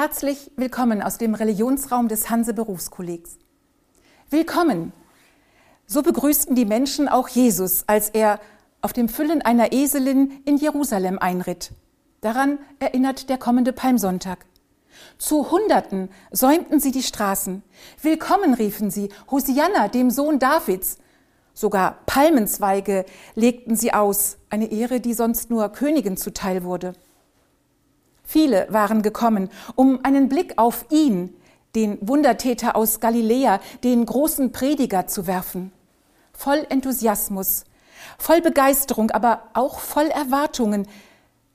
Herzlich willkommen aus dem Religionsraum des Hanse Berufskollegs. Willkommen! So begrüßten die Menschen auch Jesus, als er auf dem Füllen einer Eselin in Jerusalem einritt. Daran erinnert der kommende Palmsonntag. Zu Hunderten säumten sie die Straßen. Willkommen riefen sie, Hosianna, dem Sohn Davids. Sogar Palmenzweige legten sie aus, eine Ehre, die sonst nur Königen zuteil wurde. Viele waren gekommen, um einen Blick auf ihn, den Wundertäter aus Galiläa, den großen Prediger zu werfen. Voll Enthusiasmus, voll Begeisterung, aber auch voll Erwartungen,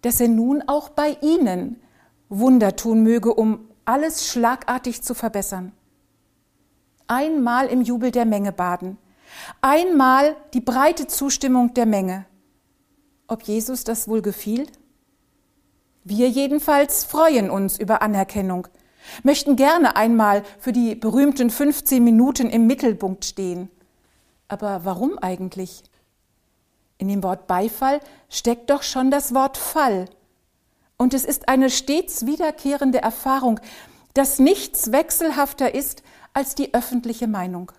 dass er nun auch bei ihnen Wunder tun möge, um alles schlagartig zu verbessern. Einmal im Jubel der Menge baden, einmal die breite Zustimmung der Menge. Ob Jesus das wohl gefiel? Wir jedenfalls freuen uns über Anerkennung, möchten gerne einmal für die berühmten 15 Minuten im Mittelpunkt stehen. Aber warum eigentlich? In dem Wort Beifall steckt doch schon das Wort Fall. Und es ist eine stets wiederkehrende Erfahrung, dass nichts wechselhafter ist als die öffentliche Meinung.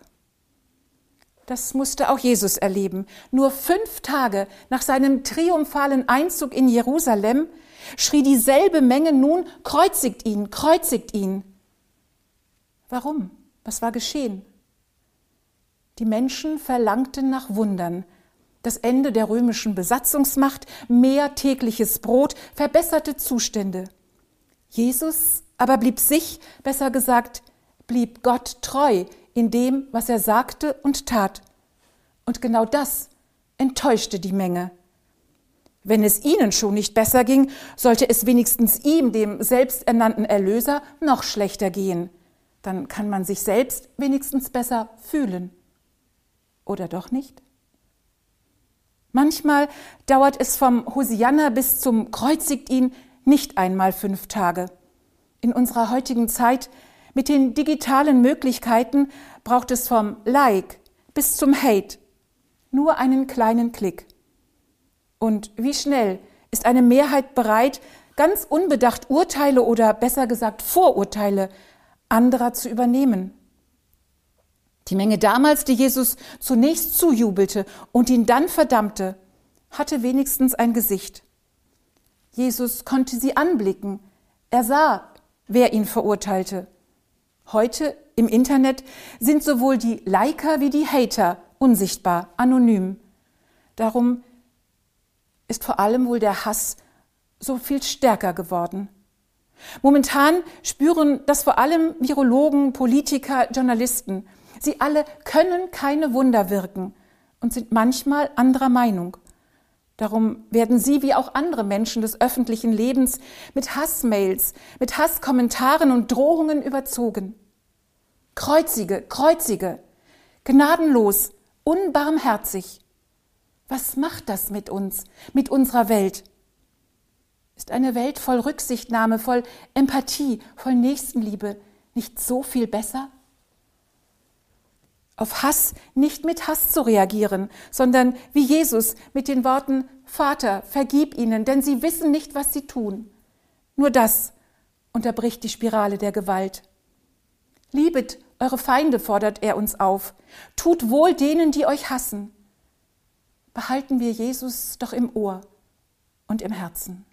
Das musste auch Jesus erleben. Nur fünf Tage nach seinem triumphalen Einzug in Jerusalem schrie dieselbe Menge nun, kreuzigt ihn, kreuzigt ihn. Warum? Was war geschehen? Die Menschen verlangten nach Wundern. Das Ende der römischen Besatzungsmacht, mehr tägliches Brot, verbesserte Zustände. Jesus aber blieb sich, besser gesagt, blieb Gott treu in dem, was er sagte und tat. Und genau das enttäuschte die Menge. Wenn es ihnen schon nicht besser ging, sollte es wenigstens ihm, dem selbsternannten Erlöser, noch schlechter gehen. Dann kann man sich selbst wenigstens besser fühlen. Oder doch nicht? Manchmal dauert es vom Hosianna bis zum Kreuzigt ihn nicht einmal fünf Tage. In unserer heutigen Zeit mit den digitalen Möglichkeiten braucht es vom Like bis zum Hate nur einen kleinen Klick. Und wie schnell ist eine Mehrheit bereit, ganz unbedacht Urteile oder besser gesagt Vorurteile anderer zu übernehmen? Die Menge damals, die Jesus zunächst zujubelte und ihn dann verdammte, hatte wenigstens ein Gesicht. Jesus konnte sie anblicken. Er sah, wer ihn verurteilte. Heute im Internet sind sowohl die Liker wie die Hater unsichtbar, anonym. Darum ist vor allem wohl der Hass so viel stärker geworden. Momentan spüren das vor allem Virologen, Politiker, Journalisten. Sie alle können keine Wunder wirken und sind manchmal anderer Meinung. Darum werden sie wie auch andere Menschen des öffentlichen Lebens mit Hassmails, mit Hasskommentaren und Drohungen überzogen. Kreuzige, kreuzige, gnadenlos, unbarmherzig. Was macht das mit uns, mit unserer Welt? Ist eine Welt voll Rücksichtnahme, voll Empathie, voll Nächstenliebe nicht so viel besser? Auf Hass nicht mit Hass zu reagieren, sondern wie Jesus mit den Worten Vater, vergib ihnen, denn sie wissen nicht, was sie tun. Nur das unterbricht die Spirale der Gewalt. Liebet eure Feinde, fordert er uns auf. Tut wohl denen, die euch hassen behalten wir Jesus doch im Ohr und im Herzen.